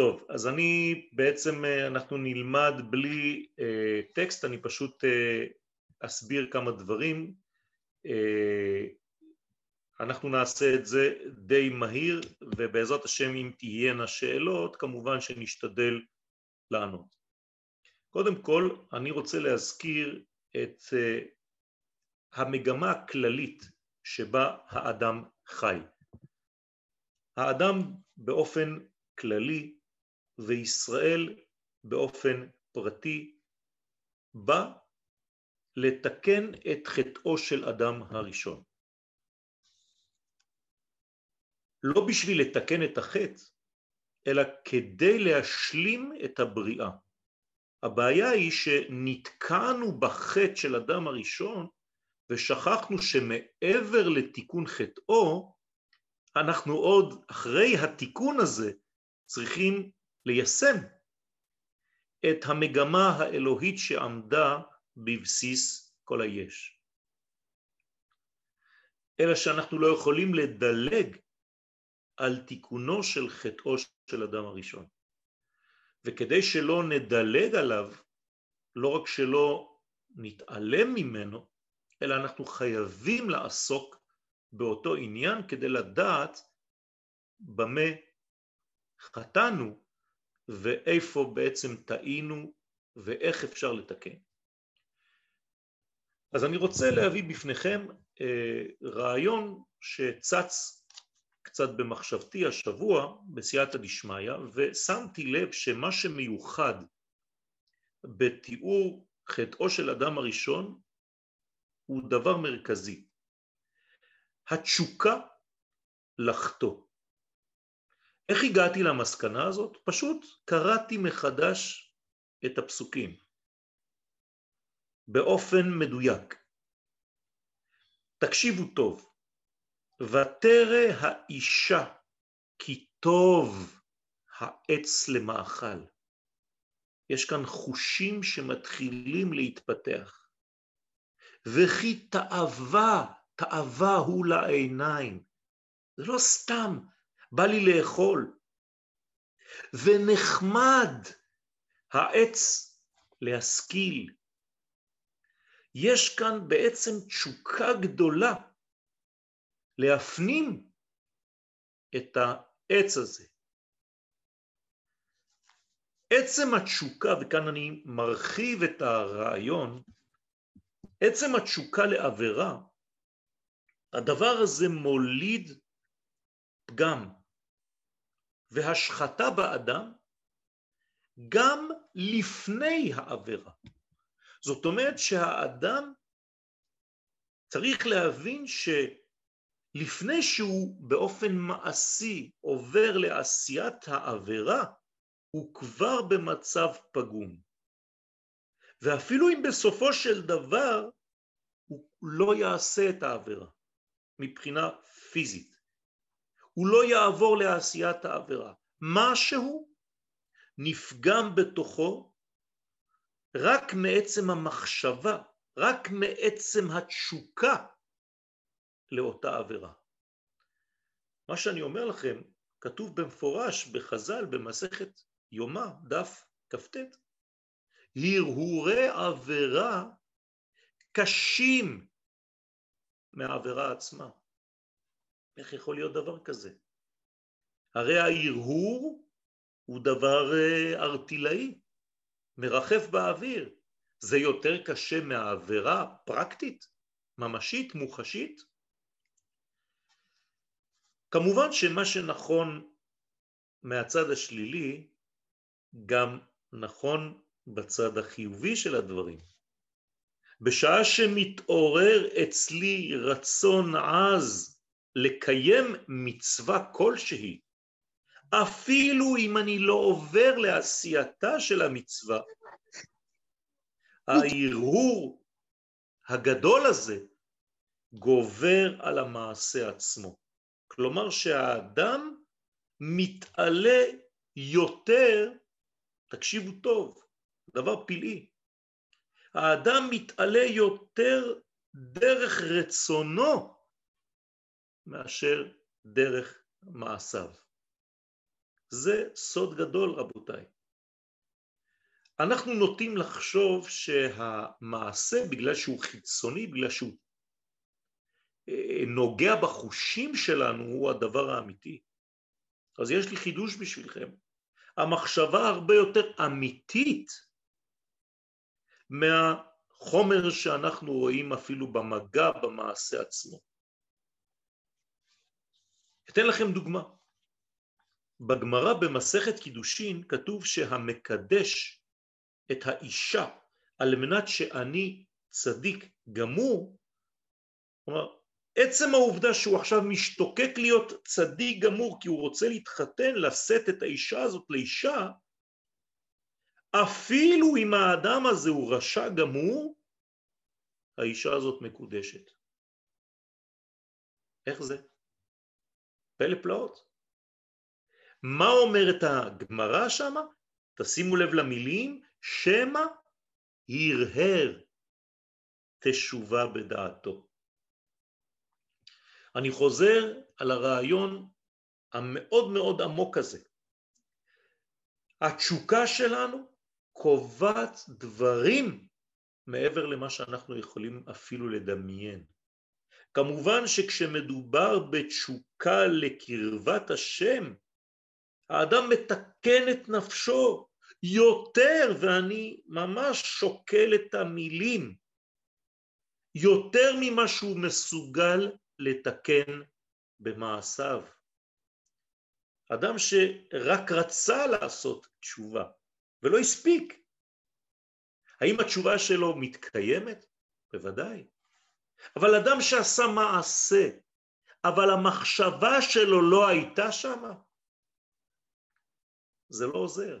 טוב, אז אני בעצם, אה, אנחנו נלמד בלי אה, טקסט, אני פשוט אה, אסביר כמה דברים. אה, אנחנו נעשה את זה די מהיר, ובעזרת השם אם תהיינה שאלות, כמובן שנשתדל לענות. קודם כל, אני רוצה להזכיר את אה, המגמה הכללית שבה האדם חי. האדם באופן כללי וישראל באופן פרטי בא לתקן את חטאו של אדם הראשון. לא בשביל לתקן את החטא, אלא כדי להשלים את הבריאה. הבעיה היא שנתקענו בחטא של אדם הראשון ושכחנו שמעבר לתיקון חטאו, אנחנו עוד אחרי התיקון הזה צריכים ליישם את המגמה האלוהית שעמדה בבסיס כל היש. אלא שאנחנו לא יכולים לדלג על תיקונו של חטאו של אדם הראשון. וכדי שלא נדלג עליו, לא רק שלא נתעלם ממנו, אלא אנחנו חייבים לעסוק באותו עניין כדי לדעת במה חטאנו ואיפה בעצם טעינו ואיך אפשר לתקן. אז אני רוצה להביא בפניכם אה, רעיון שצץ קצת במחשבתי השבוע בסייעתא דשמיא ושמתי לב שמה שמיוחד בתיאור חטאו של אדם הראשון הוא דבר מרכזי. התשוקה לחטוא. איך הגעתי למסקנה הזאת? פשוט קראתי מחדש את הפסוקים באופן מדויק. תקשיבו טוב, ותרא האישה כי טוב העץ למאכל. יש כאן חושים שמתחילים להתפתח. וכי תאווה, תאווה הוא לעיניים. זה לא סתם, בא לי לאכול. ונחמד העץ להשכיל. יש כאן בעצם תשוקה גדולה להפנים את העץ הזה. עצם התשוקה, וכאן אני מרחיב את הרעיון, עצם התשוקה לעבירה, הדבר הזה מוליד פגם והשחתה באדם גם לפני העבירה. זאת אומרת שהאדם צריך להבין שלפני שהוא באופן מעשי עובר לעשיית העבירה, הוא כבר במצב פגום. ואפילו אם בסופו של דבר הוא לא יעשה את העבירה מבחינה פיזית, הוא לא יעבור לעשיית העבירה. משהו נפגם בתוכו רק מעצם המחשבה, רק מעצם התשוקה לאותה עבירה. מה שאני אומר לכם כתוב במפורש בחז"ל במסכת יומא, דף כ"ט, הרהורי עבירה קשים מהעבירה עצמה. איך יכול להיות דבר כזה? הרי ההרהור הוא דבר אה, ארטילאי, מרחף באוויר. זה יותר קשה מהעבירה פרקטית, ממשית, מוחשית? כמובן שמה שנכון מהצד השלילי גם נכון בצד החיובי של הדברים. בשעה שמתעורר אצלי רצון עז לקיים מצווה כלשהי, אפילו אם אני לא עובר לעשייתה של המצווה, ההרהור הגדול הזה גובר על המעשה עצמו. כלומר שהאדם מתעלה יותר, תקשיבו טוב, דבר פלאי, האדם מתעלה יותר דרך רצונו מאשר דרך מעשיו. זה סוד גדול רבותיי. אנחנו נוטים לחשוב שהמעשה בגלל שהוא חיצוני, בגלל שהוא אה, נוגע בחושים שלנו הוא הדבר האמיתי. אז יש לי חידוש בשבילכם. המחשבה הרבה יותר אמיתית מהחומר שאנחנו רואים אפילו במגע במעשה עצמו. אתן לכם דוגמה. בגמרא במסכת קידושין כתוב שהמקדש את האישה על מנת שאני צדיק גמור, כלומר עצם העובדה שהוא עכשיו משתוקק להיות צדיק גמור כי הוא רוצה להתחתן, לשאת את האישה הזאת לאישה, אפילו אם האדם הזה הוא רשע גמור, האישה הזאת מקודשת. איך זה? פלא פלאות. מה אומרת הגמרא שמה? תשימו לב למילים, שמא הרהר תשובה בדעתו. אני חוזר על הרעיון המאוד מאוד עמוק הזה. התשוקה שלנו קובעת דברים מעבר למה שאנחנו יכולים אפילו לדמיין. כמובן שכשמדובר בתשוקה לקרבת השם, האדם מתקן את נפשו יותר, ואני ממש שוקל את המילים, יותר ממה שהוא מסוגל לתקן במעשיו. אדם שרק רצה לעשות תשובה ולא הספיק, האם התשובה שלו מתקיימת? בוודאי. אבל אדם שעשה מעשה, אבל המחשבה שלו לא הייתה שמה, זה לא עוזר.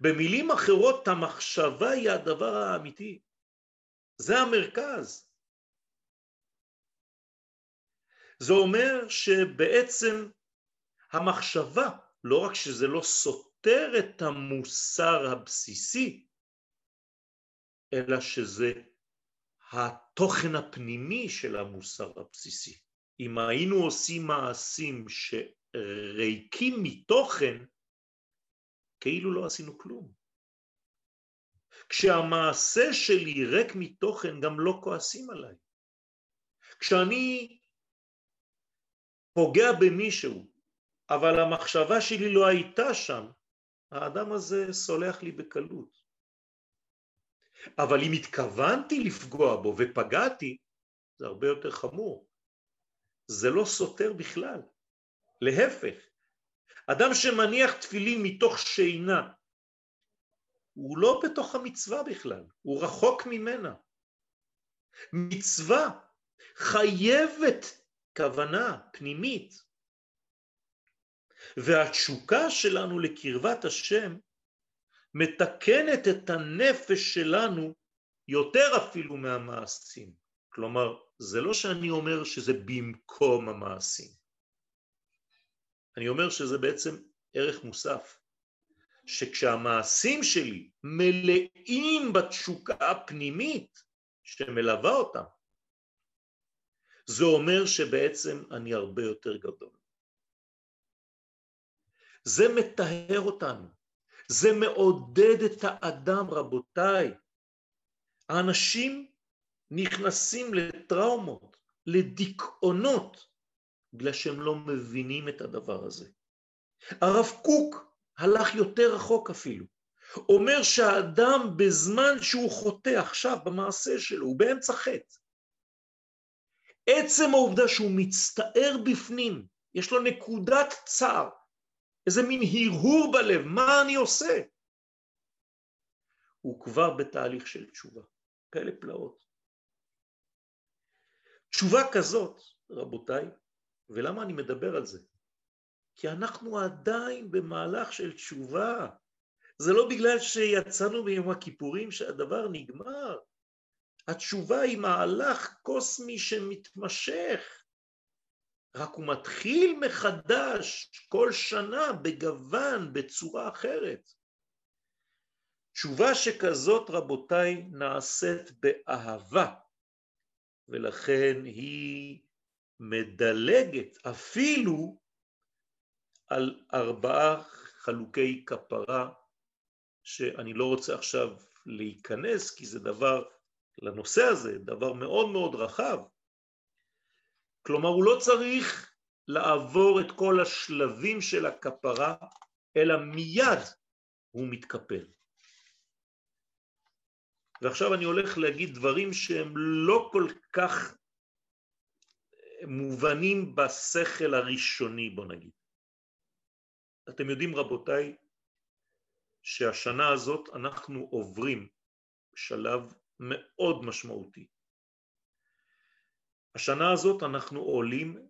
במילים אחרות, המחשבה היא הדבר האמיתי. זה המרכז. זה אומר שבעצם המחשבה, לא רק שזה לא סותר את המוסר הבסיסי, אלא שזה התוכן הפנימי של המוסר הבסיסי. אם היינו עושים מעשים שריקים מתוכן, כאילו לא עשינו כלום. כשהמעשה שלי ריק מתוכן גם לא כועסים עליי. כשאני פוגע במישהו, אבל המחשבה שלי לא הייתה שם, האדם הזה סולח לי בקלות. אבל אם התכוונתי לפגוע בו ופגעתי, זה הרבה יותר חמור. זה לא סותר בכלל. להפך, אדם שמניח תפילין מתוך שינה, הוא לא בתוך המצווה בכלל, הוא רחוק ממנה. מצווה חייבת כוונה פנימית. והתשוקה שלנו לקרבת השם מתקנת את הנפש שלנו יותר אפילו מהמעשים. כלומר, זה לא שאני אומר שזה במקום המעשים. אני אומר שזה בעצם ערך מוסף, שכשהמעשים שלי מלאים בתשוקה הפנימית שמלווה אותם, זה אומר שבעצם אני הרבה יותר גדול. זה מטהר אותנו, זה מעודד את האדם, רבותיי. האנשים נכנסים לטראומות, לדיכאונות, בגלל שהם לא מבינים את הדבר הזה. הרב קוק הלך יותר רחוק אפילו. אומר שהאדם בזמן שהוא חוטא עכשיו במעשה שלו, הוא באמצע חטא, עצם העובדה שהוא מצטער בפנים, יש לו נקודת צער, איזה מין הרהור בלב, מה אני עושה? הוא כבר בתהליך של תשובה, כאלה פלאות. תשובה כזאת, רבותיי, ולמה אני מדבר על זה? כי אנחנו עדיין במהלך של תשובה. זה לא בגלל שיצאנו מיום הכיפורים שהדבר נגמר. התשובה היא מהלך קוסמי שמתמשך, רק הוא מתחיל מחדש כל שנה בגוון, בצורה אחרת. תשובה שכזאת, רבותיי, נעשית באהבה, ולכן היא מדלגת אפילו על ארבעה חלוקי כפרה שאני לא רוצה עכשיו להיכנס כי זה דבר, לנושא הזה, דבר מאוד מאוד רחב. כלומר הוא לא צריך לעבור את כל השלבים של הכפרה אלא מיד הוא מתקפל. ועכשיו אני הולך להגיד דברים שהם לא כל כך מובנים בשכל הראשוני בוא נגיד. אתם יודעים רבותיי שהשנה הזאת אנחנו עוברים שלב מאוד משמעותי. השנה הזאת אנחנו עולים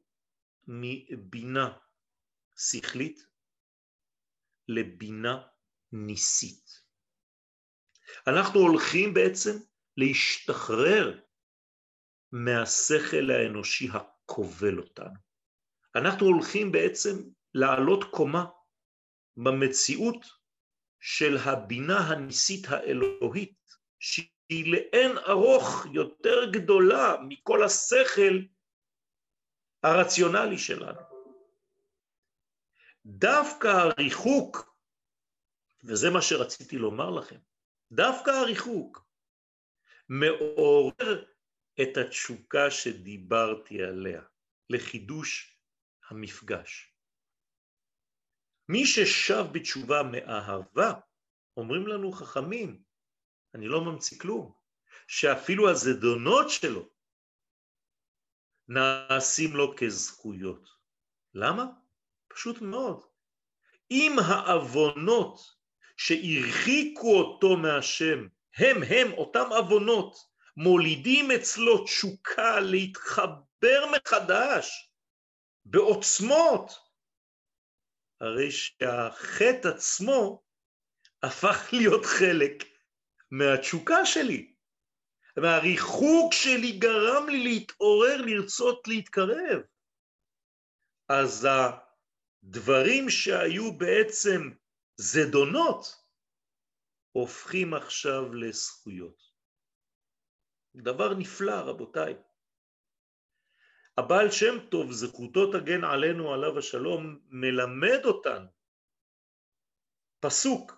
מבינה שכלית לבינה ניסית. אנחנו הולכים בעצם להשתחרר מהשכל האנושי הכובל אותנו. אנחנו הולכים בעצם לעלות קומה במציאות של הבינה הניסית האלוהית, שהיא לאין ארוך יותר גדולה מכל השכל הרציונלי שלנו. דווקא הריחוק, וזה מה שרציתי לומר לכם, דווקא הריחוק מעורר את התשוקה שדיברתי עליה, לחידוש המפגש. מי ששב בתשובה מאהבה, אומרים לנו חכמים, אני לא ממציא כלום, שאפילו הזדונות שלו נעשים לו כזכויות. למה? פשוט מאוד. אם העוונות שהרחיקו אותו מהשם הם הם אותם עוונות מולידים אצלו תשוקה להתחבר מחדש בעוצמות, הרי שהחטא עצמו הפך להיות חלק מהתשוקה שלי. והריחוק שלי גרם לי להתעורר, לרצות להתקרב. אז הדברים שהיו בעצם זדונות, הופכים עכשיו לזכויות. דבר נפלא, רבותיי. הבעל שם טוב, זכותו תגן עלינו עליו השלום, מלמד אותנו. פסוק,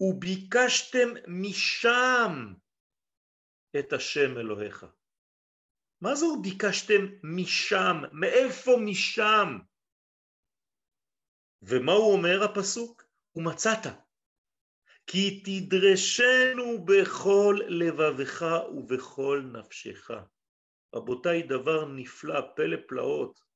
וביקשתם משם את השם אלוהיך. מה זה וביקשתם משם? מאיפה משם? ומה הוא אומר הפסוק? ומצאת. כי תדרשנו בכל לבבך ובכל נפשך. רבותיי, דבר נפלא, פלא פלאות.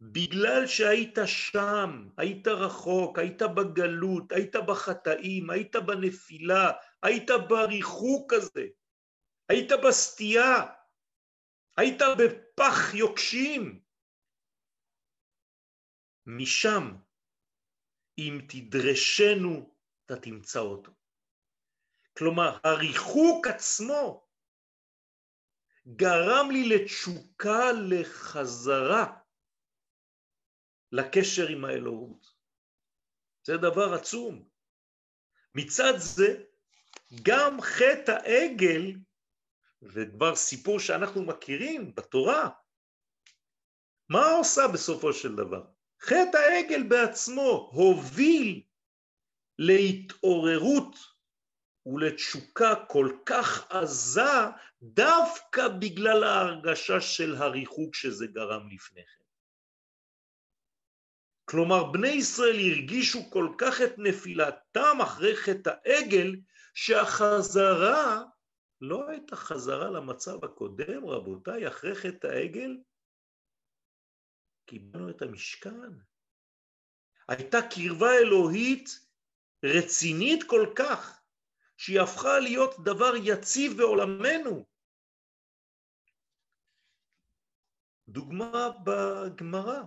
בגלל שהיית שם, היית רחוק, היית בגלות, היית בחטאים, היית בנפילה, היית בריחוק הזה, היית בסטייה, היית בפח יוקשים. משם אם תדרשנו, אתה תמצא אותו. כלומר, הריחוק עצמו גרם לי לתשוקה לחזרה לקשר עם האלוהות. זה דבר עצום. מצד זה, גם חטא העגל, וכבר סיפור שאנחנו מכירים בתורה, מה עושה בסופו של דבר? חטא העגל בעצמו הוביל להתעוררות ולתשוקה כל כך עזה דווקא בגלל ההרגשה של הריחוק שזה גרם לפני כן. כלומר בני ישראל הרגישו כל כך את נפילתם אחרי חטא העגל שהחזרה לא הייתה חזרה למצב הקודם רבותיי אחרי חטא העגל קיבלנו את המשכן. הייתה קרבה אלוהית רצינית כל כך, שהיא הפכה להיות דבר יציב בעולמנו. דוגמה בגמרא,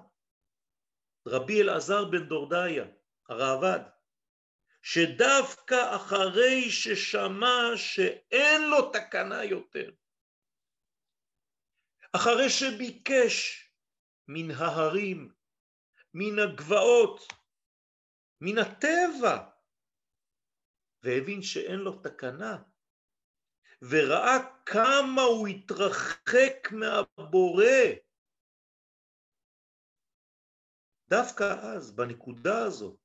רבי אלעזר בן דורדיה, הראב"ד, שדווקא אחרי ששמע שאין לו תקנה יותר, אחרי שביקש מן ההרים, מן הגבעות, מן הטבע, והבין שאין לו תקנה, וראה כמה הוא התרחק מהבורא, דווקא אז, בנקודה הזאת,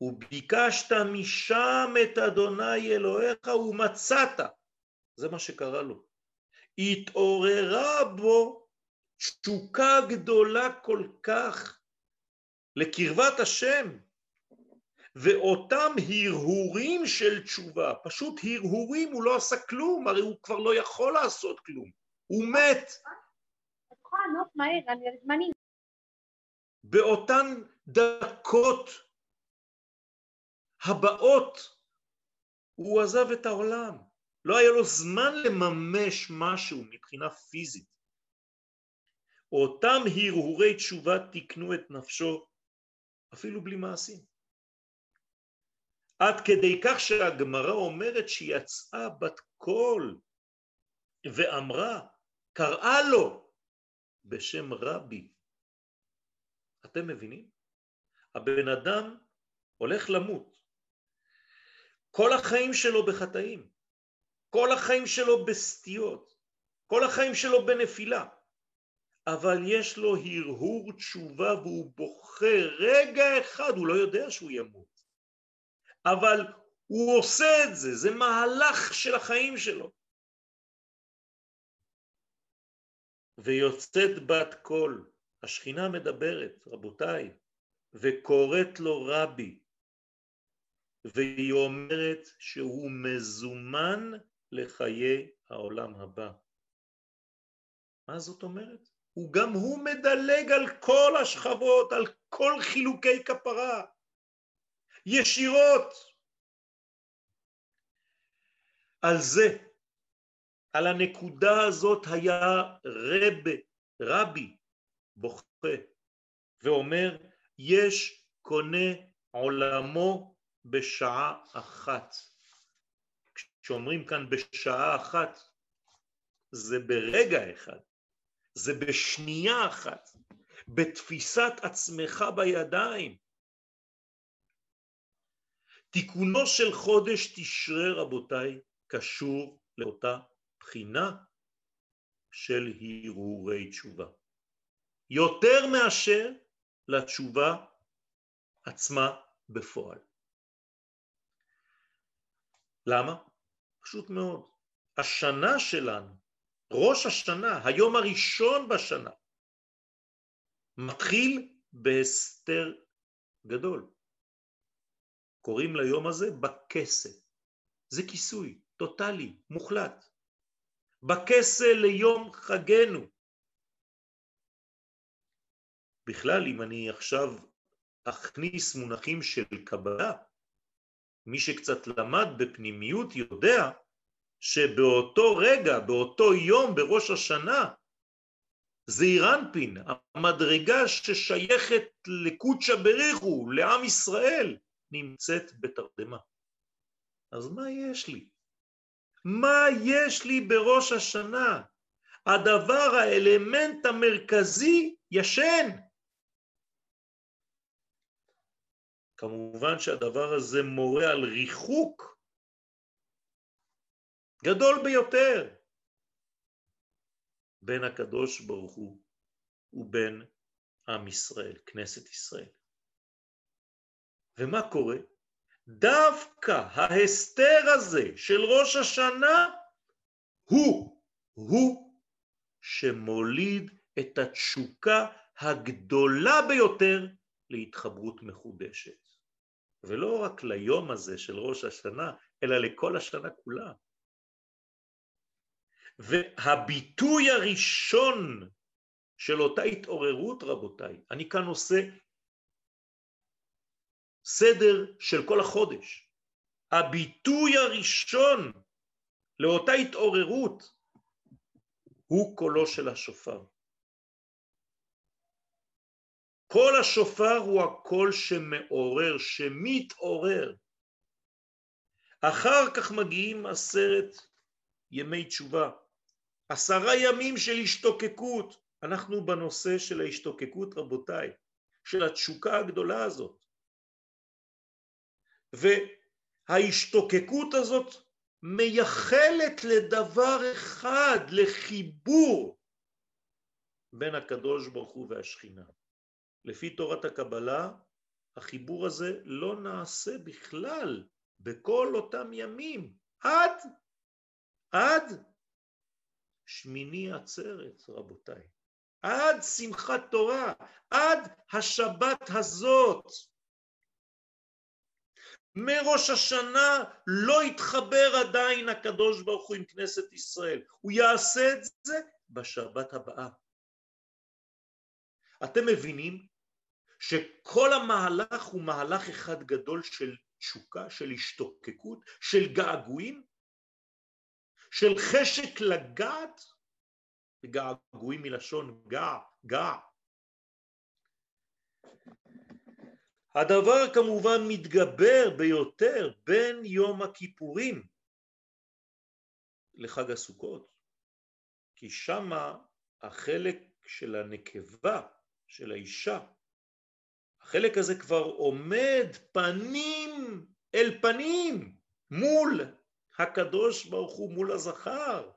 וביקשת משם את אדוני אלוהיך ומצאת, זה מה שקרה לו. התעוררה בו תשוקה גדולה כל כך לקרבת השם, ואותם הרהורים של תשובה, פשוט הרהורים, הוא לא עשה כלום, הרי הוא כבר לא יכול לעשות כלום, הוא מת. באותן דקות הבאות הוא עזב את העולם, לא היה לו זמן לממש משהו מבחינה פיזית. אותם הרהורי תשובה תיקנו את נפשו אפילו בלי מעשים. עד כדי כך שהגמרא אומרת שהיא יצאה בת קול ואמרה, קראה לו בשם רבי. אתם מבינים? הבן אדם הולך למות. כל החיים שלו בחטאים, כל החיים שלו בסטיות, כל החיים שלו בנפילה. אבל יש לו הרהור תשובה והוא בוכה רגע אחד, הוא לא יודע שהוא ימות. אבל הוא עושה את זה, זה מהלך של החיים שלו. ויוצאת בת קול, השכינה מדברת, רבותיי, וקוראת לו רבי, והיא אומרת שהוא מזומן לחיי העולם הבא. מה זאת אומרת? הוא גם הוא מדלג על כל השכבות, על כל חילוקי כפרה, ישירות. על זה, על הנקודה הזאת היה רב, רבי בוכה ואומר יש קונה עולמו בשעה אחת. כשאומרים כאן בשעה אחת זה ברגע אחד, זה בשנייה אחת, בתפיסת עצמך בידיים. תיקונו של חודש תשרה רבותיי קשור לאותה בחינה של הרהורי תשובה. יותר מאשר לתשובה עצמה בפועל. למה? פשוט מאוד. השנה שלנו, ראש השנה, היום הראשון בשנה, מתחיל בהסתר גדול. קוראים ליום הזה בכסה. זה כיסוי טוטלי, מוחלט. בכסה ליום חגנו. בכלל, אם אני עכשיו אכניס מונחים של קבלה, מי שקצת למד בפנימיות יודע שבאותו רגע, באותו יום בראש השנה, זעירנפין, המדרגה ששייכת לקודשא בריחו, לעם ישראל, נמצאת בתרדמה. אז מה יש לי? מה יש לי בראש השנה? הדבר, האלמנט המרכזי, ישן. כמובן שהדבר הזה מורה על ריחוק גדול ביותר בין הקדוש ברוך הוא ובין עם ישראל, כנסת ישראל. ומה קורה? דווקא ההסתר הזה של ראש השנה הוא, הוא שמוליד את התשוקה הגדולה ביותר להתחברות מחודשת. ולא רק ליום הזה של ראש השנה, אלא לכל השנה כולה. והביטוי הראשון של אותה התעוררות, רבותיי, אני כאן עושה סדר של כל החודש. הביטוי הראשון לאותה התעוררות הוא קולו של השופר. קול השופר הוא הקול שמעורר, שמתעורר. אחר כך מגיעים עשרת ימי תשובה, עשרה ימים של השתוקקות. אנחנו בנושא של ההשתוקקות, רבותיי, של התשוקה הגדולה הזאת. וההשתוקקות הזאת מייחלת לדבר אחד, לחיבור בין הקדוש ברוך הוא והשכינה. לפי תורת הקבלה, החיבור הזה לא נעשה בכלל בכל אותם ימים, עד, עד שמיני עצרת, רבותיי, עד שמחת תורה, עד השבת הזאת. מראש השנה לא התחבר עדיין הקדוש ברוך הוא עם כנסת ישראל, הוא יעשה את זה בשבת הבאה. אתם מבינים שכל המהלך הוא מהלך אחד גדול של תשוקה, של השתוקקות, של געגועים, של חשק לגעת, געגועים מלשון גע, גע. הדבר כמובן מתגבר ביותר בין יום הכיפורים לחג הסוכות, כי שמה החלק של הנקבה, של האישה, החלק הזה כבר עומד פנים אל פנים מול הקדוש ברוך הוא, מול הזכר,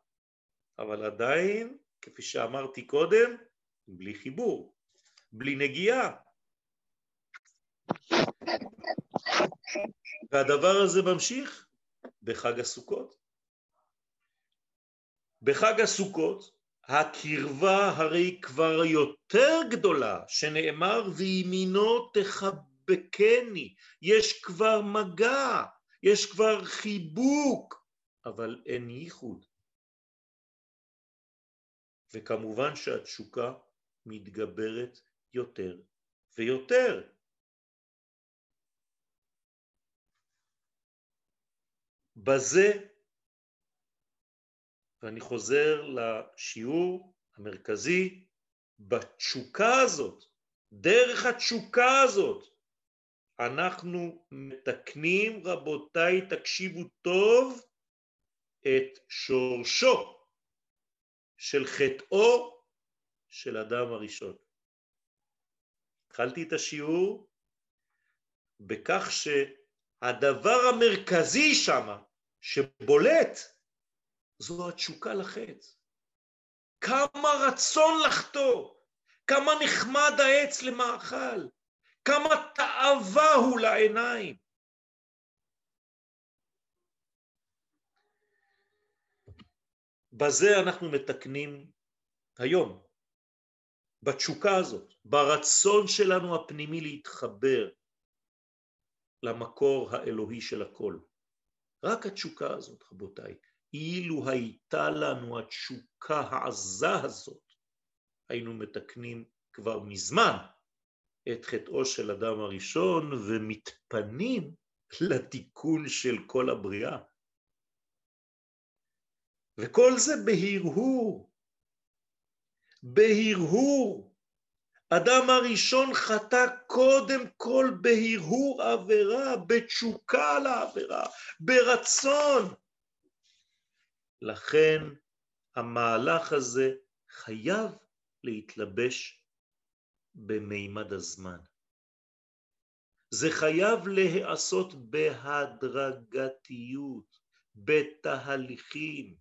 אבל עדיין, כפי שאמרתי קודם, בלי חיבור, בלי נגיעה. והדבר הזה ממשיך בחג הסוכות. בחג הסוכות הקרבה הרי כבר יותר גדולה, שנאמר וימינו תחבקני, יש כבר מגע, יש כבר חיבוק, אבל אין ייחוד. וכמובן שהתשוקה מתגברת יותר ויותר. בזה ואני חוזר לשיעור המרכזי בתשוקה הזאת, דרך התשוקה הזאת, אנחנו מתקנים, רבותיי, תקשיבו טוב, את שורשו של חטאו של אדם הראשון. התחלתי את השיעור בכך שהדבר המרכזי שם, שבולט, זו התשוקה לחטא. כמה רצון לחטוא, כמה נחמד העץ למאכל, כמה תאווה הוא לעיניים. בזה אנחנו מתקנים היום, בתשוקה הזאת, ברצון שלנו הפנימי להתחבר למקור האלוהי של הכל. רק התשוקה הזאת, רבותיי, אילו הייתה לנו התשוקה העזה הזאת, היינו מתקנים כבר מזמן את חטאו של אדם הראשון ומתפנים לתיקון של כל הבריאה. וכל זה בהרהור, בהרהור. אדם הראשון חטא קודם כל בהרהור עבירה, בתשוקה לעבירה, ברצון. לכן המהלך הזה חייב להתלבש במימד הזמן. זה חייב להיעשות בהדרגתיות, בתהליכים,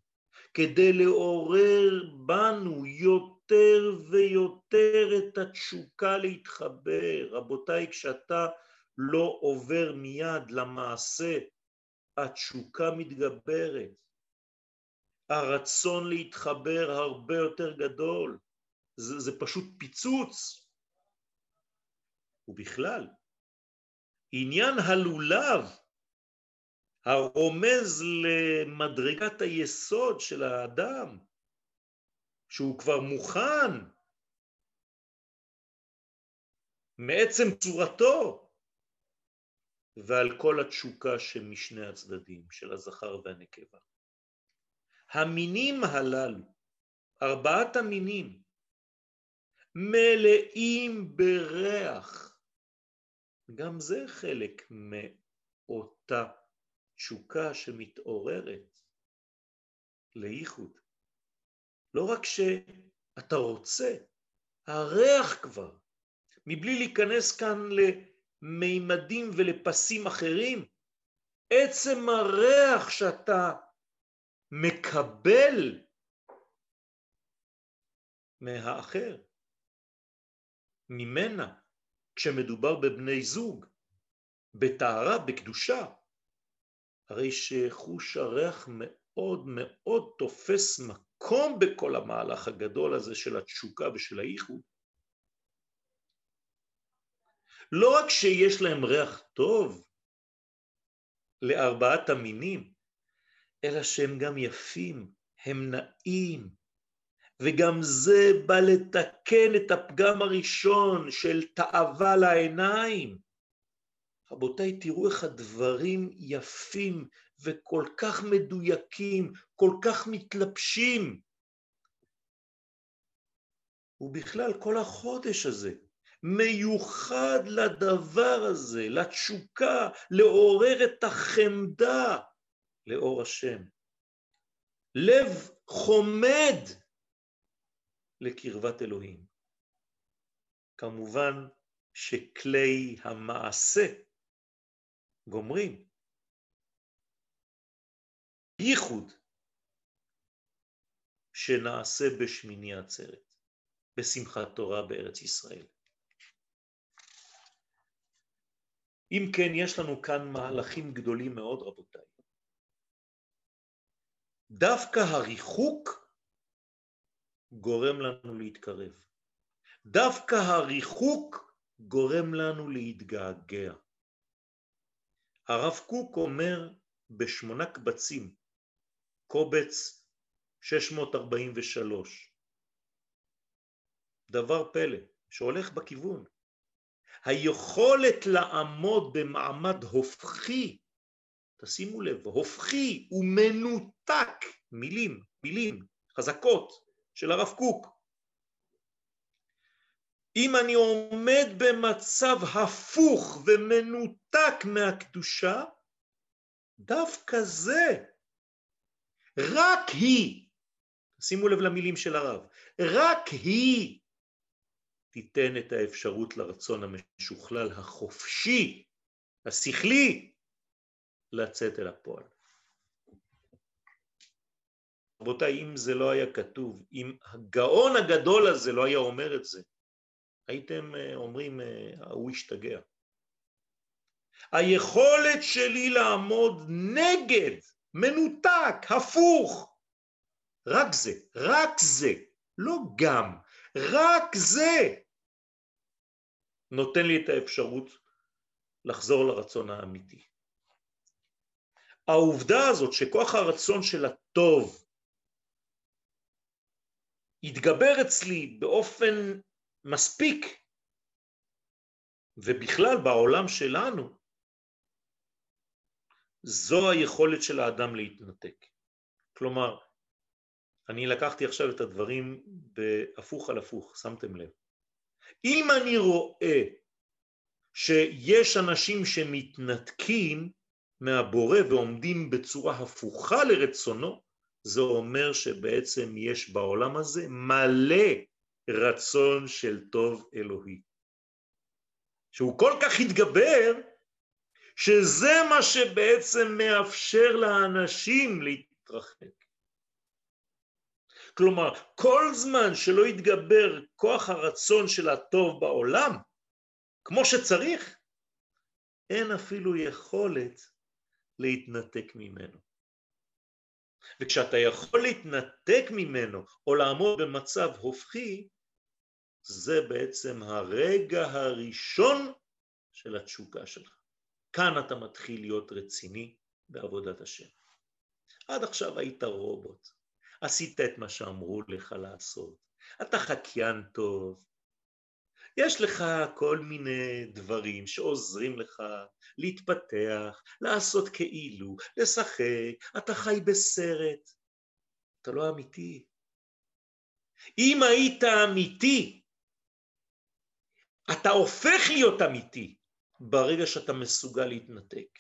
כדי לעורר בנו יותר ויותר את התשוקה להתחבר. רבותיי, כשאתה לא עובר מיד למעשה, התשוקה מתגברת. הרצון להתחבר הרבה יותר גדול, זה, זה פשוט פיצוץ. ובכלל, עניין הלולב הרומז למדרגת היסוד של האדם, שהוא כבר מוכן מעצם צורתו ועל כל התשוקה שמשני הצדדים, של הזכר והנקבה. המינים הללו, ארבעת המינים, מלאים בריח. גם זה חלק מאותה תשוקה שמתעוררת לייחוד. לא רק שאתה רוצה, הריח כבר, מבלי להיכנס כאן למימדים ולפסים אחרים, עצם הריח שאתה מקבל מהאחר, ממנה, כשמדובר בבני זוג, בטהרה, בקדושה, הרי שחוש הריח מאוד מאוד תופס מקום בכל המהלך הגדול הזה של התשוקה ושל האיחוד. לא רק שיש להם ריח טוב לארבעת המינים, אלא שהם גם יפים, הם נעים, וגם זה בא לתקן את הפגם הראשון של תאווה לעיניים. רבותיי, תראו איך הדברים יפים וכל כך מדויקים, כל כך מתלבשים. ובכלל כל החודש הזה מיוחד לדבר הזה, לתשוקה, לעורר את החמדה לאור השם. לב חומד לקרבת אלוהים. כמובן שכלי המעשה גומרים. ייחוד שנעשה בשמיני עצרת, בשמחת תורה בארץ ישראל. אם כן, יש לנו כאן מהלכים גדולים מאוד, רבותיי. דווקא הריחוק גורם לנו להתקרב. דווקא הריחוק גורם לנו להתגעגע. הרב קוק אומר בשמונה קבצים, קובץ 643, דבר פלא שהולך בכיוון. היכולת לעמוד במעמד הופכי, תשימו לב, הופכי ומנותק, מילים, מילים חזקות של הרב קוק. אם אני עומד במצב הפוך ומנותק מהקדושה, דווקא זה, רק היא, שימו לב למילים של הרב, רק היא תיתן את האפשרות לרצון המשוכלל החופשי, השכלי, לצאת אל הפועל. רבותיי, אם זה לא היה כתוב, אם הגאון הגדול הזה לא היה אומר את זה, הייתם אה, אומרים, אה, הוא השתגע. היכולת שלי לעמוד נגד, מנותק, הפוך, רק זה, רק זה, לא גם, רק זה נותן לי את האפשרות לחזור לרצון האמיתי. העובדה הזאת שכוח הרצון של הטוב יתגבר אצלי באופן מספיק, ובכלל בעולם שלנו, זו היכולת של האדם להתנתק. כלומר, אני לקחתי עכשיו את הדברים בהפוך על הפוך, שמתם לב. אם אני רואה שיש אנשים שמתנתקים מהבורא ועומדים בצורה הפוכה לרצונו, זה אומר שבעצם יש בעולם הזה מלא רצון של טוב אלוהי. שהוא כל כך התגבר, שזה מה שבעצם מאפשר לאנשים להתרחק. כלומר, כל זמן שלא יתגבר כוח הרצון של הטוב בעולם, כמו שצריך, אין אפילו יכולת להתנתק ממנו. וכשאתה יכול להתנתק ממנו או לעמוד במצב הופכי, זה בעצם הרגע הראשון של התשוקה שלך. כאן אתה מתחיל להיות רציני בעבודת השם. עד עכשיו היית רובוט, עשית את מה שאמרו לך לעשות, אתה חקיין טוב, יש לך כל מיני דברים שעוזרים לך להתפתח, לעשות כאילו, לשחק, אתה חי בסרט, אתה לא אמיתי. אם היית אמיתי, אתה הופך להיות אמיתי ברגע שאתה מסוגל להתנתק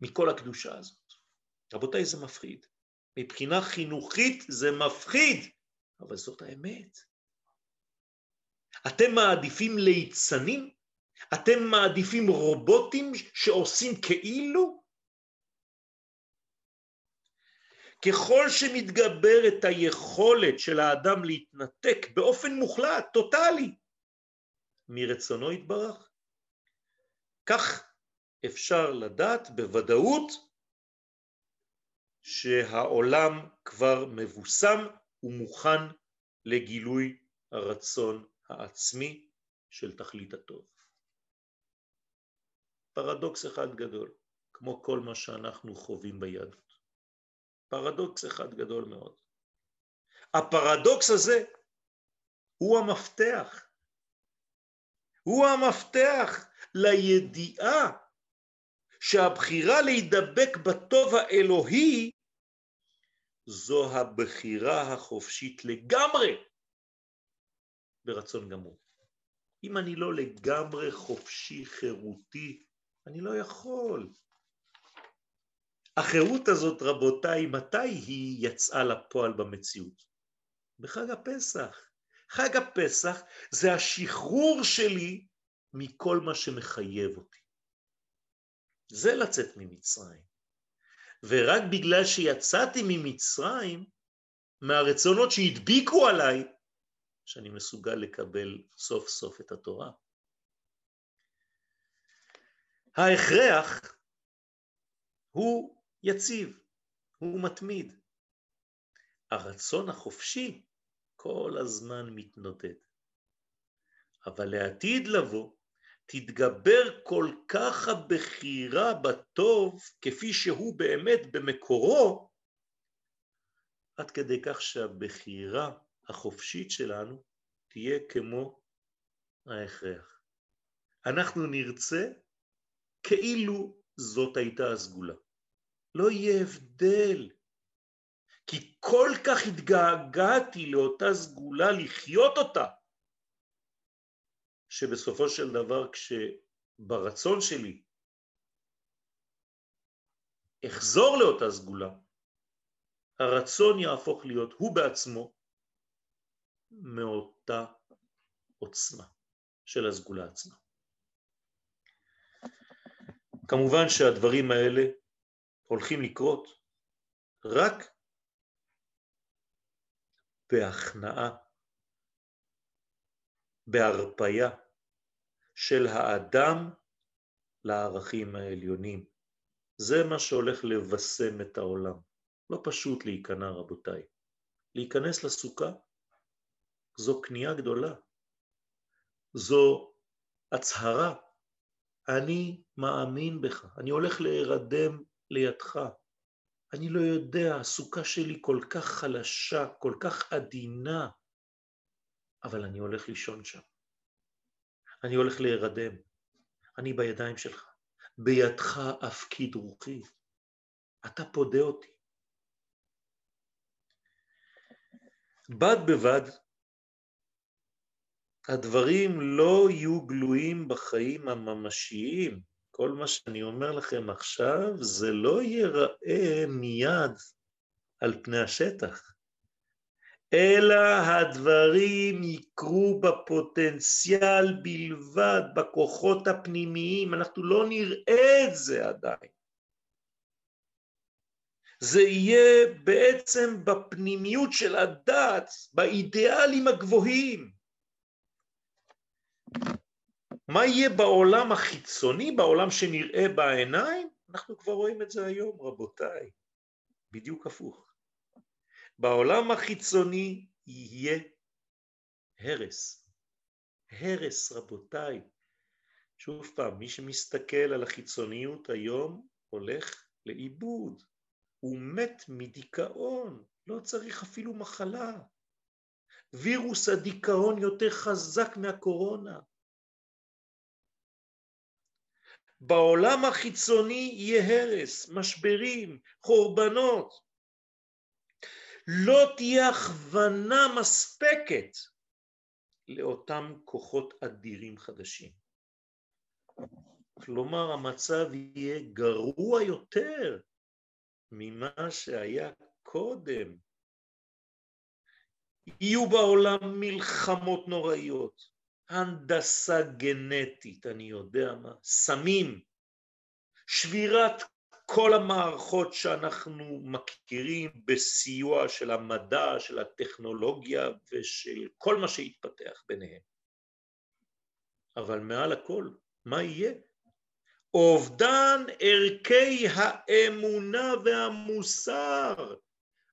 מכל הקדושה הזאת. רבותיי, זה מפחיד. מבחינה חינוכית זה מפחיד, אבל זאת האמת. אתם מעדיפים ליצנים? אתם מעדיפים רובוטים שעושים כאילו? ככל שמתגברת היכולת של האדם להתנתק באופן מוחלט, טוטאלי, מרצונו יתברך, כך אפשר לדעת בוודאות שהעולם כבר מבוסם ומוכן לגילוי הרצון העצמי של תכלית הטוב. פרדוקס אחד גדול, כמו כל מה שאנחנו חווים ביהדות. פרדוקס אחד גדול מאוד. הפרדוקס הזה הוא המפתח. הוא המפתח לידיעה שהבחירה להידבק בטוב האלוהי זו הבחירה החופשית לגמרי ברצון גמור. אם אני לא לגמרי חופשי, חירותי, אני לא יכול. החירות הזאת, רבותיי, מתי היא יצאה לפועל במציאות? בחג הפסח. חג הפסח זה השחרור שלי מכל מה שמחייב אותי. זה לצאת ממצרים. ורק בגלל שיצאתי ממצרים, מהרצונות שהדביקו עליי, שאני מסוגל לקבל סוף סוף את התורה. ההכרח הוא יציב, הוא מתמיד. הרצון החופשי כל הזמן מתנודד. אבל לעתיד לבוא תתגבר כל כך הבחירה בטוב כפי שהוא באמת במקורו, עד כדי כך שהבחירה החופשית שלנו תהיה כמו ההכרח. אנחנו נרצה כאילו זאת הייתה הסגולה. לא יהיה הבדל, כי כל כך התגעגעתי לאותה סגולה לחיות אותה, שבסופו של דבר כשברצון שלי אחזור לאותה סגולה, הרצון יהפוך להיות הוא בעצמו מאותה עוצמה של הסגולה עצמה. כמובן שהדברים האלה הולכים לקרות רק בהכנעה, בהרפייה של האדם לערכים העליונים. זה מה שהולך לבשם את העולם. לא פשוט להיכנע, רבותיי. להיכנס לסוכה זו קנייה גדולה. זו הצהרה. אני מאמין בך, אני הולך להירדם לידך. אני לא יודע, הסוכה שלי כל כך חלשה, כל כך עדינה, אבל אני הולך לישון שם. אני הולך להירדם. אני בידיים שלך. בידך אפקיד רוחי. אתה פודה אותי. בד בבד, הדברים לא יהיו גלויים בחיים הממשיים. כל מה שאני אומר לכם עכשיו זה לא ייראה מיד על פני השטח, אלא הדברים יקרו בפוטנציאל בלבד, בכוחות הפנימיים, אנחנו לא נראה את זה עדיין. זה יהיה בעצם בפנימיות של הדת, באידיאלים הגבוהים. מה יהיה בעולם החיצוני, בעולם שנראה בעיניים? אנחנו כבר רואים את זה היום, רבותיי. בדיוק הפוך. בעולם החיצוני יהיה הרס. הרס, רבותיי. שוב פעם, מי שמסתכל על החיצוניות היום הולך לאיבוד. הוא מת מדיכאון, לא צריך אפילו מחלה. וירוס הדיכאון יותר חזק מהקורונה. בעולם החיצוני יהיה הרס, משברים, חורבנות. לא תהיה הכוונה מספקת לאותם כוחות אדירים חדשים. כלומר, המצב יהיה גרוע יותר ממה שהיה קודם. יהיו בעולם מלחמות נוראיות, הנדסה גנטית, אני יודע מה, סמים, שבירת כל המערכות שאנחנו מכירים בסיוע של המדע, של הטכנולוגיה ושל כל מה שהתפתח ביניהם. אבל מעל הכל, מה יהיה? אובדן ערכי האמונה והמוסר.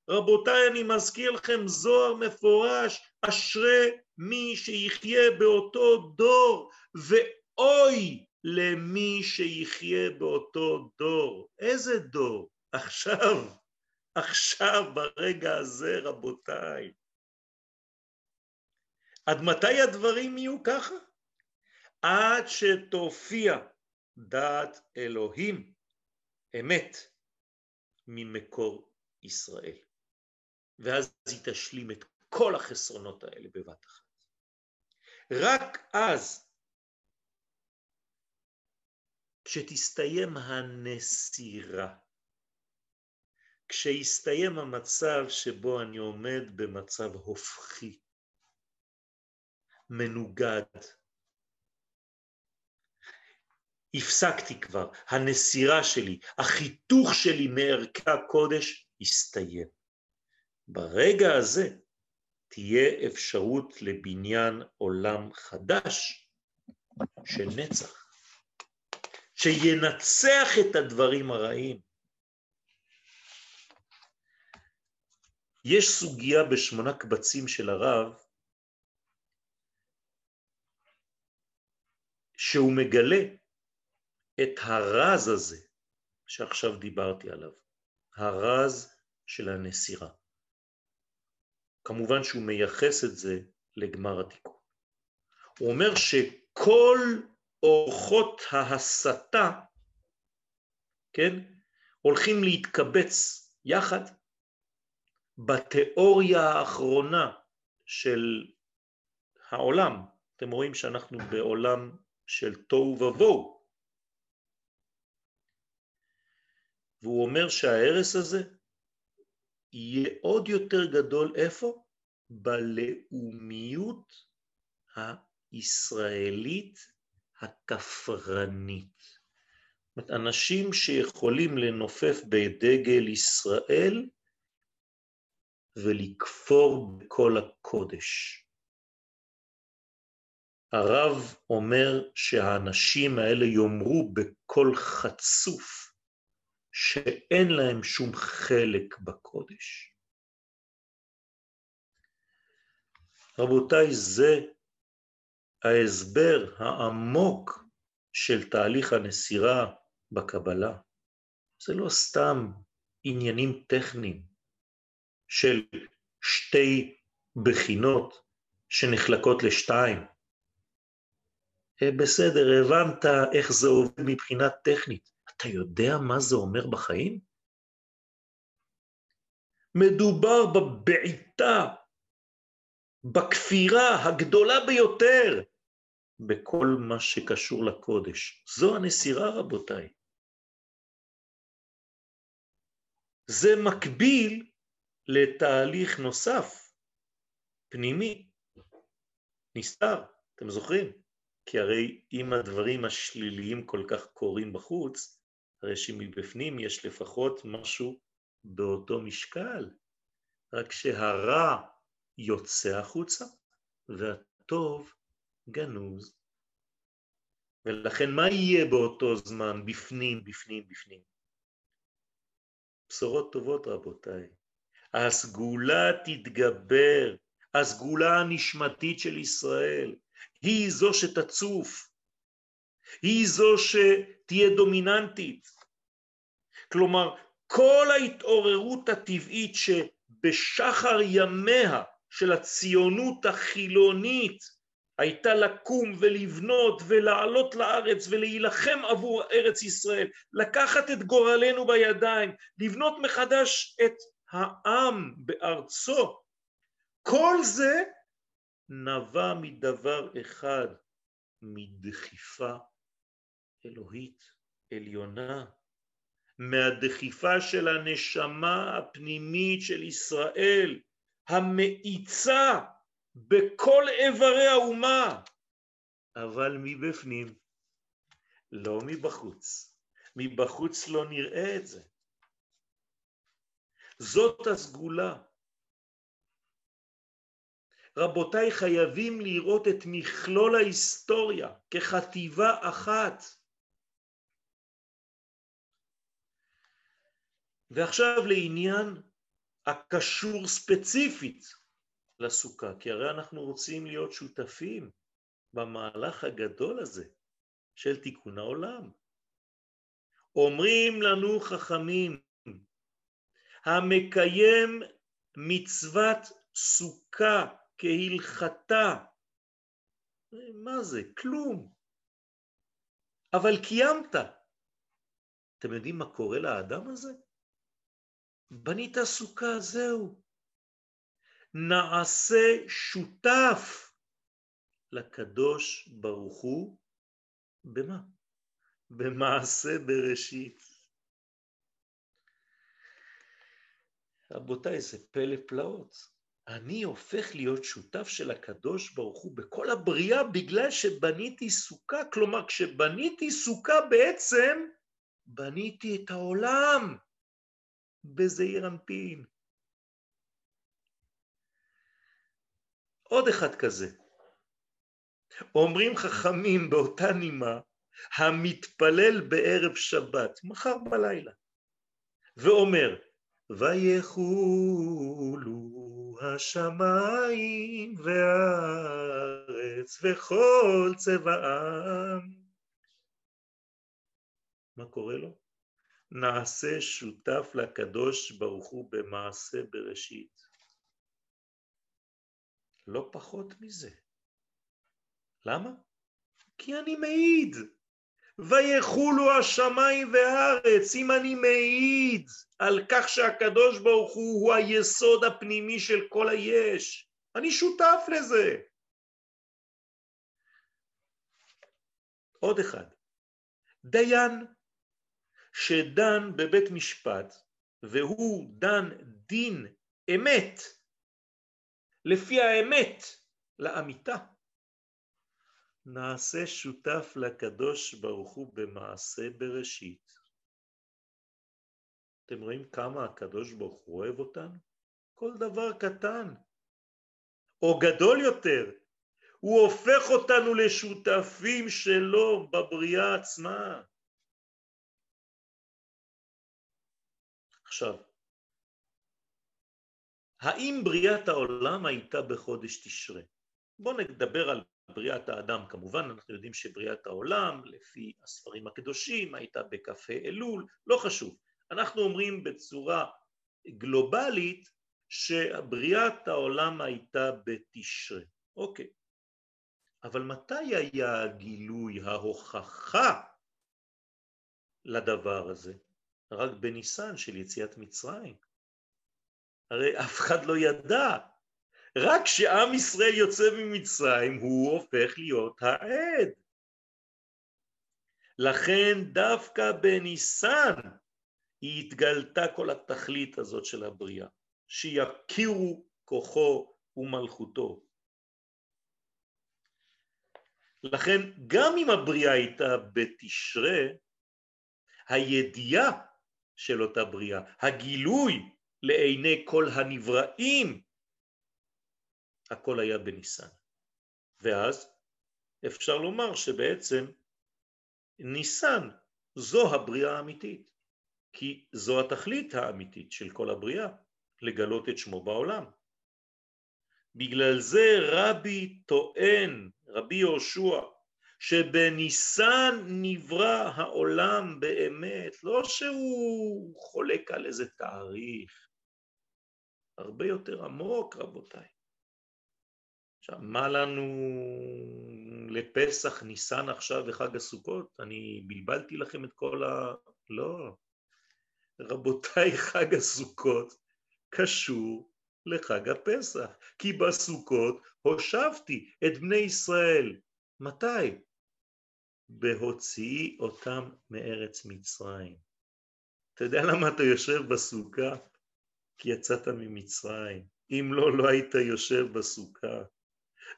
רבותיי, אני מזכיר לכם זוהר מפורש, אשרי מי שיחיה באותו דור, ואוי למי שיחיה באותו דור. איזה דור? עכשיו, עכשיו, ברגע הזה, רבותיי. עד מתי הדברים יהיו ככה? עד שתופיע דעת אלוהים, אמת, ממקור ישראל. ואז היא תשלים את כל החסרונות האלה בבת אחת. רק אז, כשתסתיים הנסירה, כשיסתיים המצב שבו אני עומד במצב הופכי, מנוגד, הפסקתי כבר, הנסירה שלי, החיתוך שלי מערכי הקודש הסתיים. ברגע הזה תהיה אפשרות לבניין עולם חדש של נצח, שינצח את הדברים הרעים. יש סוגיה בשמונה קבצים של הרב שהוא מגלה את הרז הזה שעכשיו דיברתי עליו, הרז של הנסירה. כמובן שהוא מייחס את זה לגמר התיקון. הוא אומר שכל אורחות ההסתה, כן, הולכים להתקבץ יחד בתיאוריה האחרונה של העולם. אתם רואים שאנחנו בעולם של תוהו ובוהו. והוא אומר שההרס הזה יהיה עוד יותר גדול איפה? בלאומיות הישראלית הכפרנית. אנשים שיכולים לנופף בדגל ישראל ולכפור בכל הקודש. הרב אומר שהאנשים האלה יאמרו בקול חצוף שאין להם שום חלק בקודש. רבותיי, זה ההסבר העמוק של תהליך הנסירה בקבלה. זה לא סתם עניינים טכניים של שתי בחינות שנחלקות לשתיים. אה, בסדר, הבנת איך זה עובד מבחינה טכנית. אתה יודע מה זה אומר בחיים? מדובר בבעיטה, בכפירה הגדולה ביותר בכל מה שקשור לקודש. זו הנסירה, רבותיי. זה מקביל לתהליך נוסף, פנימי, נסתר, אתם זוכרים? כי הרי אם הדברים השליליים כל כך קורים בחוץ, הרי שמבפנים יש לפחות משהו באותו משקל, רק שהרע יוצא החוצה והטוב גנוז. ולכן מה יהיה באותו זמן בפנים, בפנים, בפנים? בשורות טובות רבותיי. הסגולה תתגבר, הסגולה הנשמתית של ישראל, היא זו שתצוף, היא זו שתהיה דומיננטית. כלומר, כל ההתעוררות הטבעית שבשחר ימיה של הציונות החילונית הייתה לקום ולבנות ולעלות לארץ ולהילחם עבור ארץ ישראל, לקחת את גורלנו בידיים, לבנות מחדש את העם בארצו. כל זה נבע מדבר אחד, מדחיפה אלוהית עליונה, מהדחיפה של הנשמה הפנימית של ישראל, המאיצה בכל איברי האומה, אבל מבפנים, לא מבחוץ. מבחוץ לא נראה את זה. זאת הסגולה. רבותיי, חייבים לראות את מכלול ההיסטוריה כחטיבה אחת. ועכשיו לעניין הקשור ספציפית לסוכה, כי הרי אנחנו רוצים להיות שותפים במהלך הגדול הזה של תיקון העולם. אומרים לנו חכמים, המקיים מצוות סוכה כהלכתה, מה זה? כלום. אבל קיימת. אתם יודעים מה קורה לאדם הזה? בנית סוכה, זהו. נעשה שותף לקדוש ברוך הוא במה? במעשה בראשית. רבותיי, זה פלא פלאות. אני הופך להיות שותף של הקדוש ברוך הוא בכל הבריאה בגלל שבניתי סוכה. כלומר, כשבניתי סוכה בעצם בניתי את העולם בזעיר אנפין. עוד אחד כזה. אומרים חכמים באותה נימה, המתפלל בערב שבת, מחר בלילה, ואומר, ויחולו השמיים והארץ וכל צבעם. מה קורה לו? נעשה שותף לקדוש ברוך הוא במעשה בראשית. לא פחות מזה. למה? כי אני מעיד. ויחולו השמיים והארץ, אם אני מעיד על כך שהקדוש ברוך הוא הוא היסוד הפנימי של כל היש, אני שותף לזה. עוד אחד, דיין שדן בבית משפט והוא דן דין אמת לפי האמת לאמיתה. נעשה שותף לקדוש ברוך הוא במעשה בראשית. אתם רואים כמה הקדוש ברוך הוא אוהב אותנו? כל דבר קטן או גדול יותר, הוא הופך אותנו לשותפים שלו בבריאה עצמה. עכשיו, האם בריאת העולם הייתה בחודש תשרה? בואו נדבר על בריאת האדם כמובן, אנחנו יודעים שבריאת העולם לפי הספרים הקדושים הייתה בכ"ה אלול, לא חשוב. אנחנו אומרים בצורה גלובלית שבריאת העולם הייתה בתשרה. אוקיי. אבל מתי היה הגילוי, ההוכחה לדבר הזה? רק בניסן של יציאת מצרים. הרי אף אחד לא ידע. רק כשעם ישראל יוצא ממצרים הוא הופך להיות העד. לכן דווקא בניסן היא התגלתה כל התכלית הזאת של הבריאה, שיכירו כוחו ומלכותו. לכן גם אם הבריאה הייתה בתשרה, הידיעה של אותה בריאה, הגילוי לעיני כל הנבראים, הכל היה בניסן. ואז אפשר לומר שבעצם ניסן זו הבריאה האמיתית, כי זו התכלית האמיתית של כל הבריאה, לגלות את שמו בעולם. בגלל זה רבי טוען, רבי יהושע, שבניסן נברא העולם באמת, לא שהוא חולק על איזה תאריך, הרבה יותר עמוק רבותיי. עכשיו, מה לנו לפסח, ניסן עכשיו וחג הסוכות? אני בלבלתי לכם את כל ה... לא. רבותיי, חג הסוכות קשור לחג הפסח, כי בסוכות הושבתי את בני ישראל. מתי? בהוציאי אותם מארץ מצרים. אתה יודע למה אתה יושב בסוכה? כי יצאת ממצרים. אם לא, לא היית יושב בסוכה.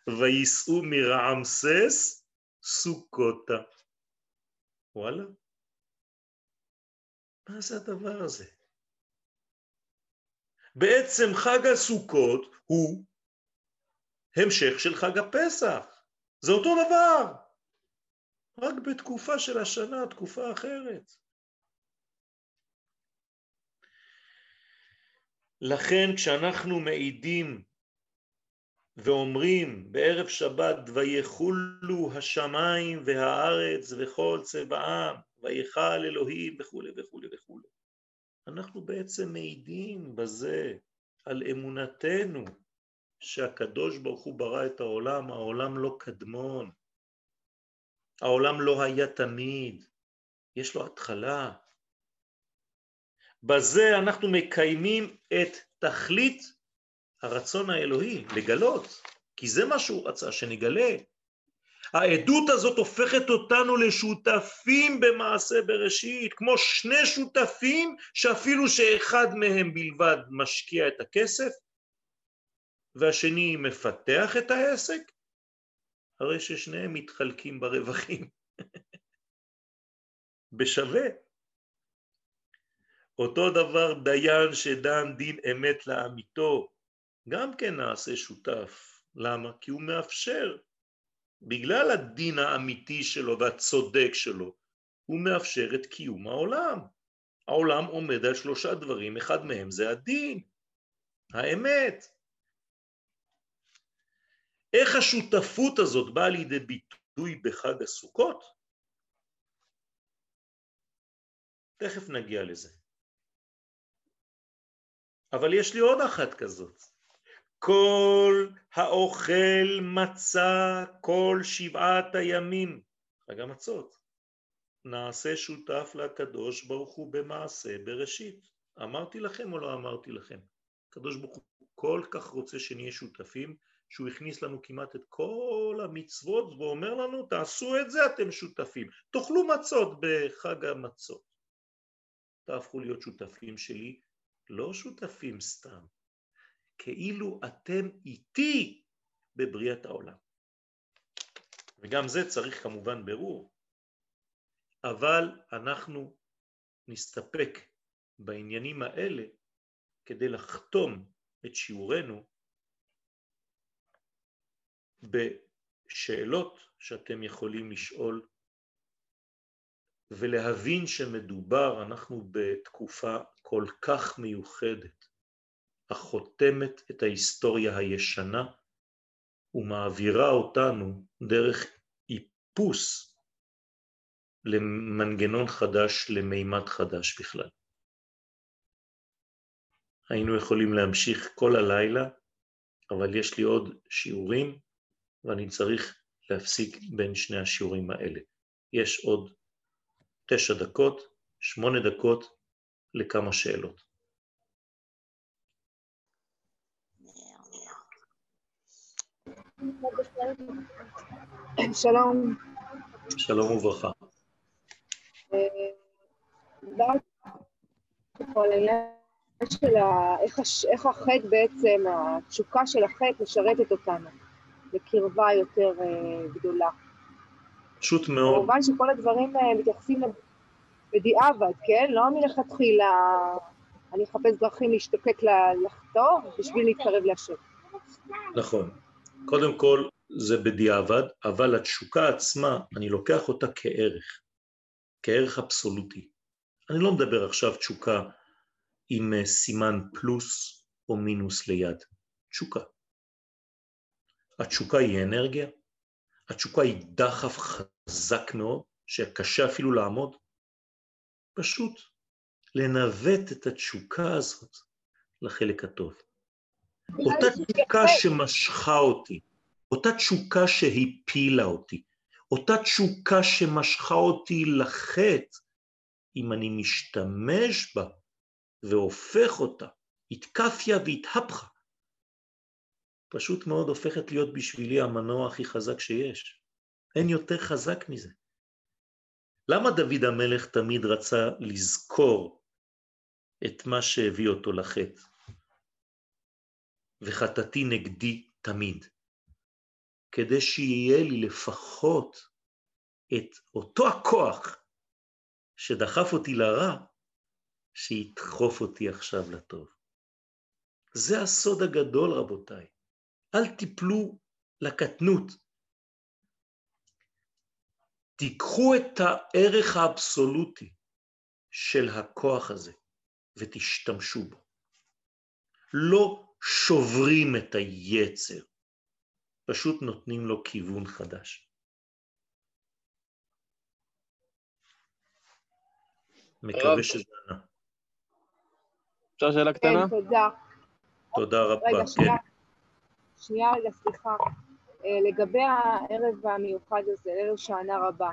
וייסעו מרעמסס סוכותה. וואלה? מה זה הדבר הזה? בעצם חג הסוכות הוא המשך של חג הפסח. זה אותו דבר. רק בתקופה של השנה, תקופה אחרת. לכן כשאנחנו מעידים ואומרים בערב שבת ויחולו השמיים והארץ וכל צבעם ויכל אלוהים וכולי וכולי וכולי אנחנו בעצם מעידים בזה על אמונתנו שהקדוש ברוך הוא ברא את העולם, העולם לא קדמון, העולם לא היה תמיד, יש לו התחלה. בזה אנחנו מקיימים את תכלית הרצון האלוהי, לגלות, כי זה מה שהוא רצה, שנגלה. העדות הזאת הופכת אותנו לשותפים במעשה בראשית, כמו שני שותפים שאפילו שאחד מהם בלבד משקיע את הכסף והשני מפתח את העסק, הרי ששניהם מתחלקים ברווחים בשווה. אותו דבר דיין שדן דין אמת לאמיתו, גם כן נעשה שותף. למה? כי הוא מאפשר בגלל הדין האמיתי שלו והצודק שלו, הוא מאפשר את קיום העולם. העולם עומד על שלושה דברים, אחד מהם זה הדין, האמת. איך השותפות הזאת באה לידי ביטוי בחג הסוכות? תכף נגיע לזה. אבל יש לי עוד אחת כזאת. כל האוכל מצה כל שבעת הימים, חג המצות, נעשה שותף לקדוש ברוך הוא במעשה בראשית. אמרתי לכם או לא אמרתי לכם? הקדוש ברוך הוא כל כך רוצה שנהיה שותפים, שהוא הכניס לנו כמעט את כל המצוות ואומר לנו תעשו את זה אתם שותפים, תאכלו מצות בחג המצות. תהפכו להיות שותפים שלי, לא שותפים סתם, כאילו אתם איתי בבריאת העולם. וגם זה צריך כמובן ברור, אבל אנחנו נסתפק בעניינים האלה כדי לחתום את שיעורנו בשאלות שאתם יכולים לשאול ולהבין שמדובר, אנחנו בתקופה כל כך מיוחדת החותמת את ההיסטוריה הישנה ומעבירה אותנו דרך איפוס למנגנון חדש, למימד חדש בכלל. היינו יכולים להמשיך כל הלילה, אבל יש לי עוד שיעורים ואני צריך להפסיק בין שני השיעורים האלה. יש עוד תשע דקות, שמונה דקות לכמה שאלות. שלום. שלום וברכה. איך החטא בעצם, התשוקה של החטא משרתת אותנו לקרבה יותר אה, גדולה. פשוט מאוד. כמובן שכל הדברים אה, מתייחסים בדיעבד, כן? לא מלכתחילה אני אחפש דרכים להשתוקק לחטוא בשביל להתקרב להשם. נכון. קודם כל זה בדיעבד, אבל התשוקה עצמה, אני לוקח אותה כערך, כערך אבסולוטי. אני לא מדבר עכשיו תשוקה עם אה, סימן פלוס או מינוס ליד, תשוקה. התשוקה היא אנרגיה, התשוקה היא דחף חזק מאוד, שקשה אפילו לעמוד. פשוט לנווט את התשוקה הזאת לחלק הטוב. אותה תשוקה שמשכה אותי, אותה תשוקה שהפילה אותי, אותה תשוקה שמשכה אותי לחטא, אם אני משתמש בה והופך אותה, התקפיה והתהפכה, פשוט מאוד הופכת להיות בשבילי המנוע הכי חזק שיש. אין יותר חזק מזה. למה דוד המלך תמיד רצה לזכור את מה שהביא אותו לחטא? וחטאתי נגדי תמיד, כדי שיהיה לי לפחות את אותו הכוח שדחף אותי לרע, שידחוף אותי עכשיו לטוב. זה הסוד הגדול, רבותיי. אל תיפלו לקטנות. תיקחו את הערך האבסולוטי של הכוח הזה ותשתמשו בו. לא שוברים את היצר, פשוט נותנים לו כיוון חדש. מקווה שזה ענה. אפשר שאלה כן, קטנה? תודה. תודה רבה. רגע, כן. שנייה. רגע, סליחה. אה, לגבי הערב המיוחד הזה, ערב שענה רבה,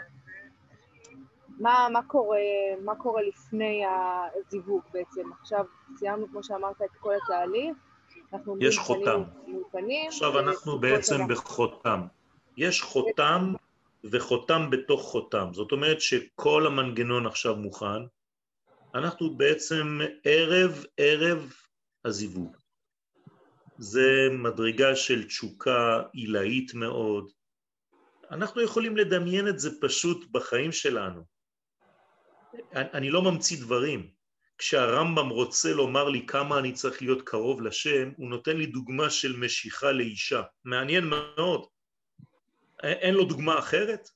מה, מה, קורה, מה קורה לפני הזיווג בעצם? עכשיו סיימנו, כמו שאמרת, את כל התהליך, אנחנו יש חותם. פנים מול פנים. עכשיו אנחנו וסוכות בעצם אנחנו- בחותם. יש חותם וחותם בתוך חותם. זאת אומרת שכל המנגנון עכשיו מוכן. אנחנו בעצם ערב ערב הזיווג. זה מדרגה של תשוקה עילאית מאוד. אנחנו יכולים לדמיין את זה פשוט בחיים שלנו. אני לא ממציא דברים. כשהרמב"ם רוצה לומר לי כמה אני צריך להיות קרוב לשם, הוא נותן לי דוגמה של משיכה לאישה. מעניין מאוד. אין לו דוגמה אחרת?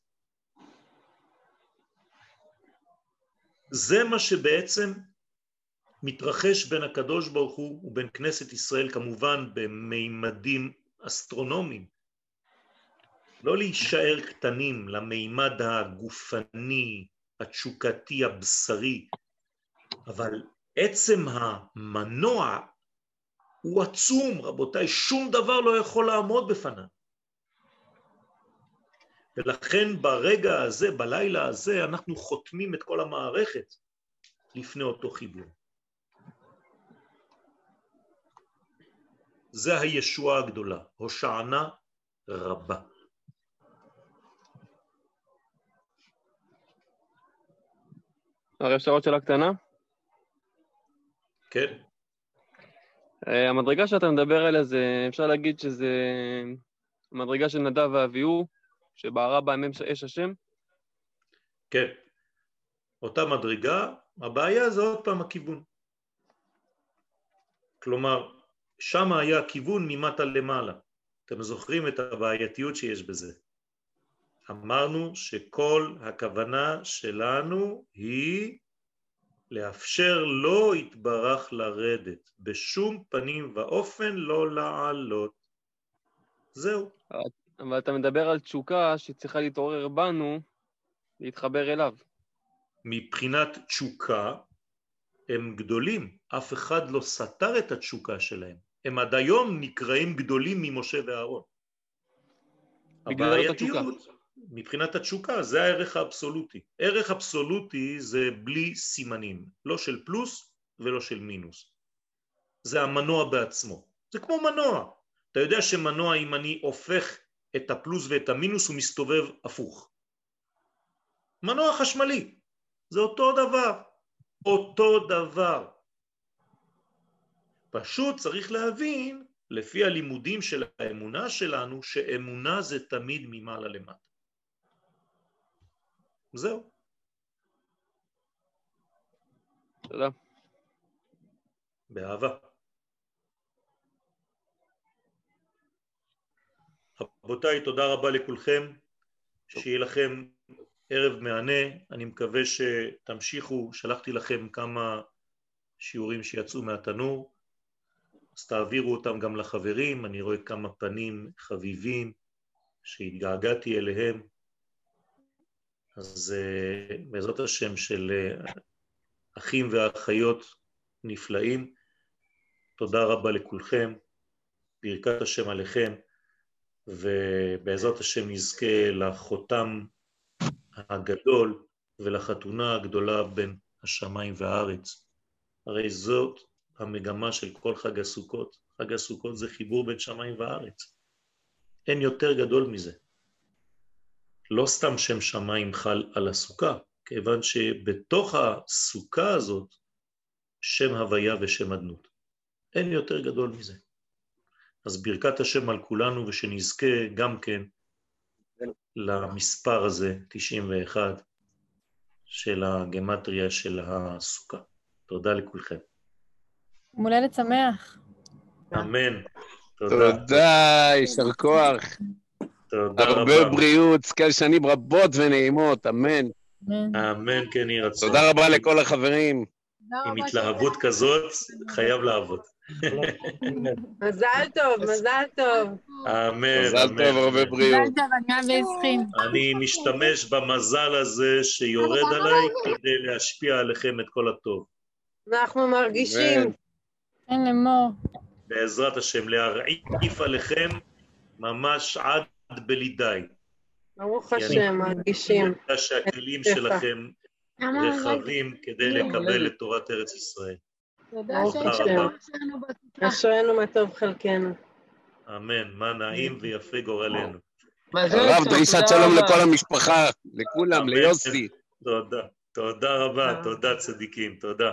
זה מה שבעצם מתרחש בין הקדוש ברוך הוא ובין כנסת ישראל כמובן במימדים אסטרונומיים. לא להישאר קטנים למימד הגופני, התשוקתי, הבשרי, אבל עצם המנוע הוא עצום, רבותיי, שום דבר לא יכול לעמוד בפניו. ולכן ברגע הזה, בלילה הזה, אנחנו חותמים את כל המערכת לפני אותו חיבור. זה הישועה הגדולה, הושענה רבה. הרי אפשר עוד שאלה קטנה? כן? אה, המדרגה שאתה מדבר עליה זה, אפשר להגיד שזה המדרגה של נדב ואביהו, שבערה בהם אש השם? כן. אותה מדרגה, הבעיה זה עוד פעם הכיוון. כלומר, שם היה כיוון ממטה למעלה. אתם זוכרים את הבעייתיות שיש בזה. אמרנו שכל הכוונה שלנו היא לאפשר לו יתברך לרדת, בשום פנים ואופן לא לעלות. זהו. אבל אתה מדבר על תשוקה שצריכה להתעורר בנו, להתחבר אליו. מבחינת תשוקה הם גדולים, אף אחד לא סתר את התשוקה שלהם. הם עד היום נקראים גדולים ממשה ואהרון. הבעייתיות, מבחינת התשוקה, זה הערך האבסולוטי. ערך אבסולוטי זה בלי סימנים, לא של פלוס ולא של מינוס. זה המנוע בעצמו. זה כמו מנוע. אתה יודע שמנוע, אם אני הופך את הפלוס ואת המינוס, הוא מסתובב הפוך. מנוע חשמלי, זה אותו דבר. אותו דבר. פשוט צריך להבין, לפי הלימודים של האמונה שלנו, שאמונה זה תמיד ממעלה למטה. זהו. תודה. באהבה. רבותיי, תודה רבה לכולכם, שיהיה לכם ערב מהנה, אני מקווה שתמשיכו, שלחתי לכם כמה שיעורים שיצאו מהתנור, אז תעבירו אותם גם לחברים, אני רואה כמה פנים חביבים שהתגעגעתי אליהם, אז uh, בעזרת השם של uh, אחים ואחיות נפלאים, תודה רבה לכולכם, ברכת השם עליכם, ובעזרת השם נזכה לחותם הגדול ולחתונה הגדולה בין השמיים והארץ. הרי זאת המגמה של כל חג הסוכות. חג הסוכות זה חיבור בין שמיים וארץ. אין יותר גדול מזה. לא סתם שם שמיים חל על הסוכה, כיוון שבתוך הסוכה הזאת שם הוויה ושם אדנות. אין יותר גדול מזה. אז ברכת השם על כולנו ושנזכה גם כן למספר הזה, 91, של הגמטריה של הסוכה. תודה לכולכם. יום הולדת שמח. אמן. תודה. תודה, יישר כוח. תודה הרבה רבה. בריאות, זכה שנים רבות ונעימות, אמן. אמן. כן יהי רצון. תודה רבה לכל החברים. עם התלהבות כזאת, חייב לעבוד. מזל טוב, מזל טוב. אמן, מזל אמן. טוב, הרבה בריאות. מזל טוב, אני אוהב בעשרים. אני משתמש במזל הזה שיורד עליי כדי להשפיע עליכם את כל הטוב. אנחנו מרגישים. אין לאמור. בעזרת השם, להרעיף עליכם ממש עד בלי די. ברוך השם, מרגישים. אני יודע שהכלים. שלכם רחבים כדי לקבל את תורת ארץ ישראל. תודה השם. רבה. אשרינו מה טוב חלקנו. אמן, מה נעים ויפה גורלנו. הרב, דרישת שלום לכל המשפחה, לכולם. ליוסי. תודה. תודה רבה, אה. תודה צדיקים, תודה.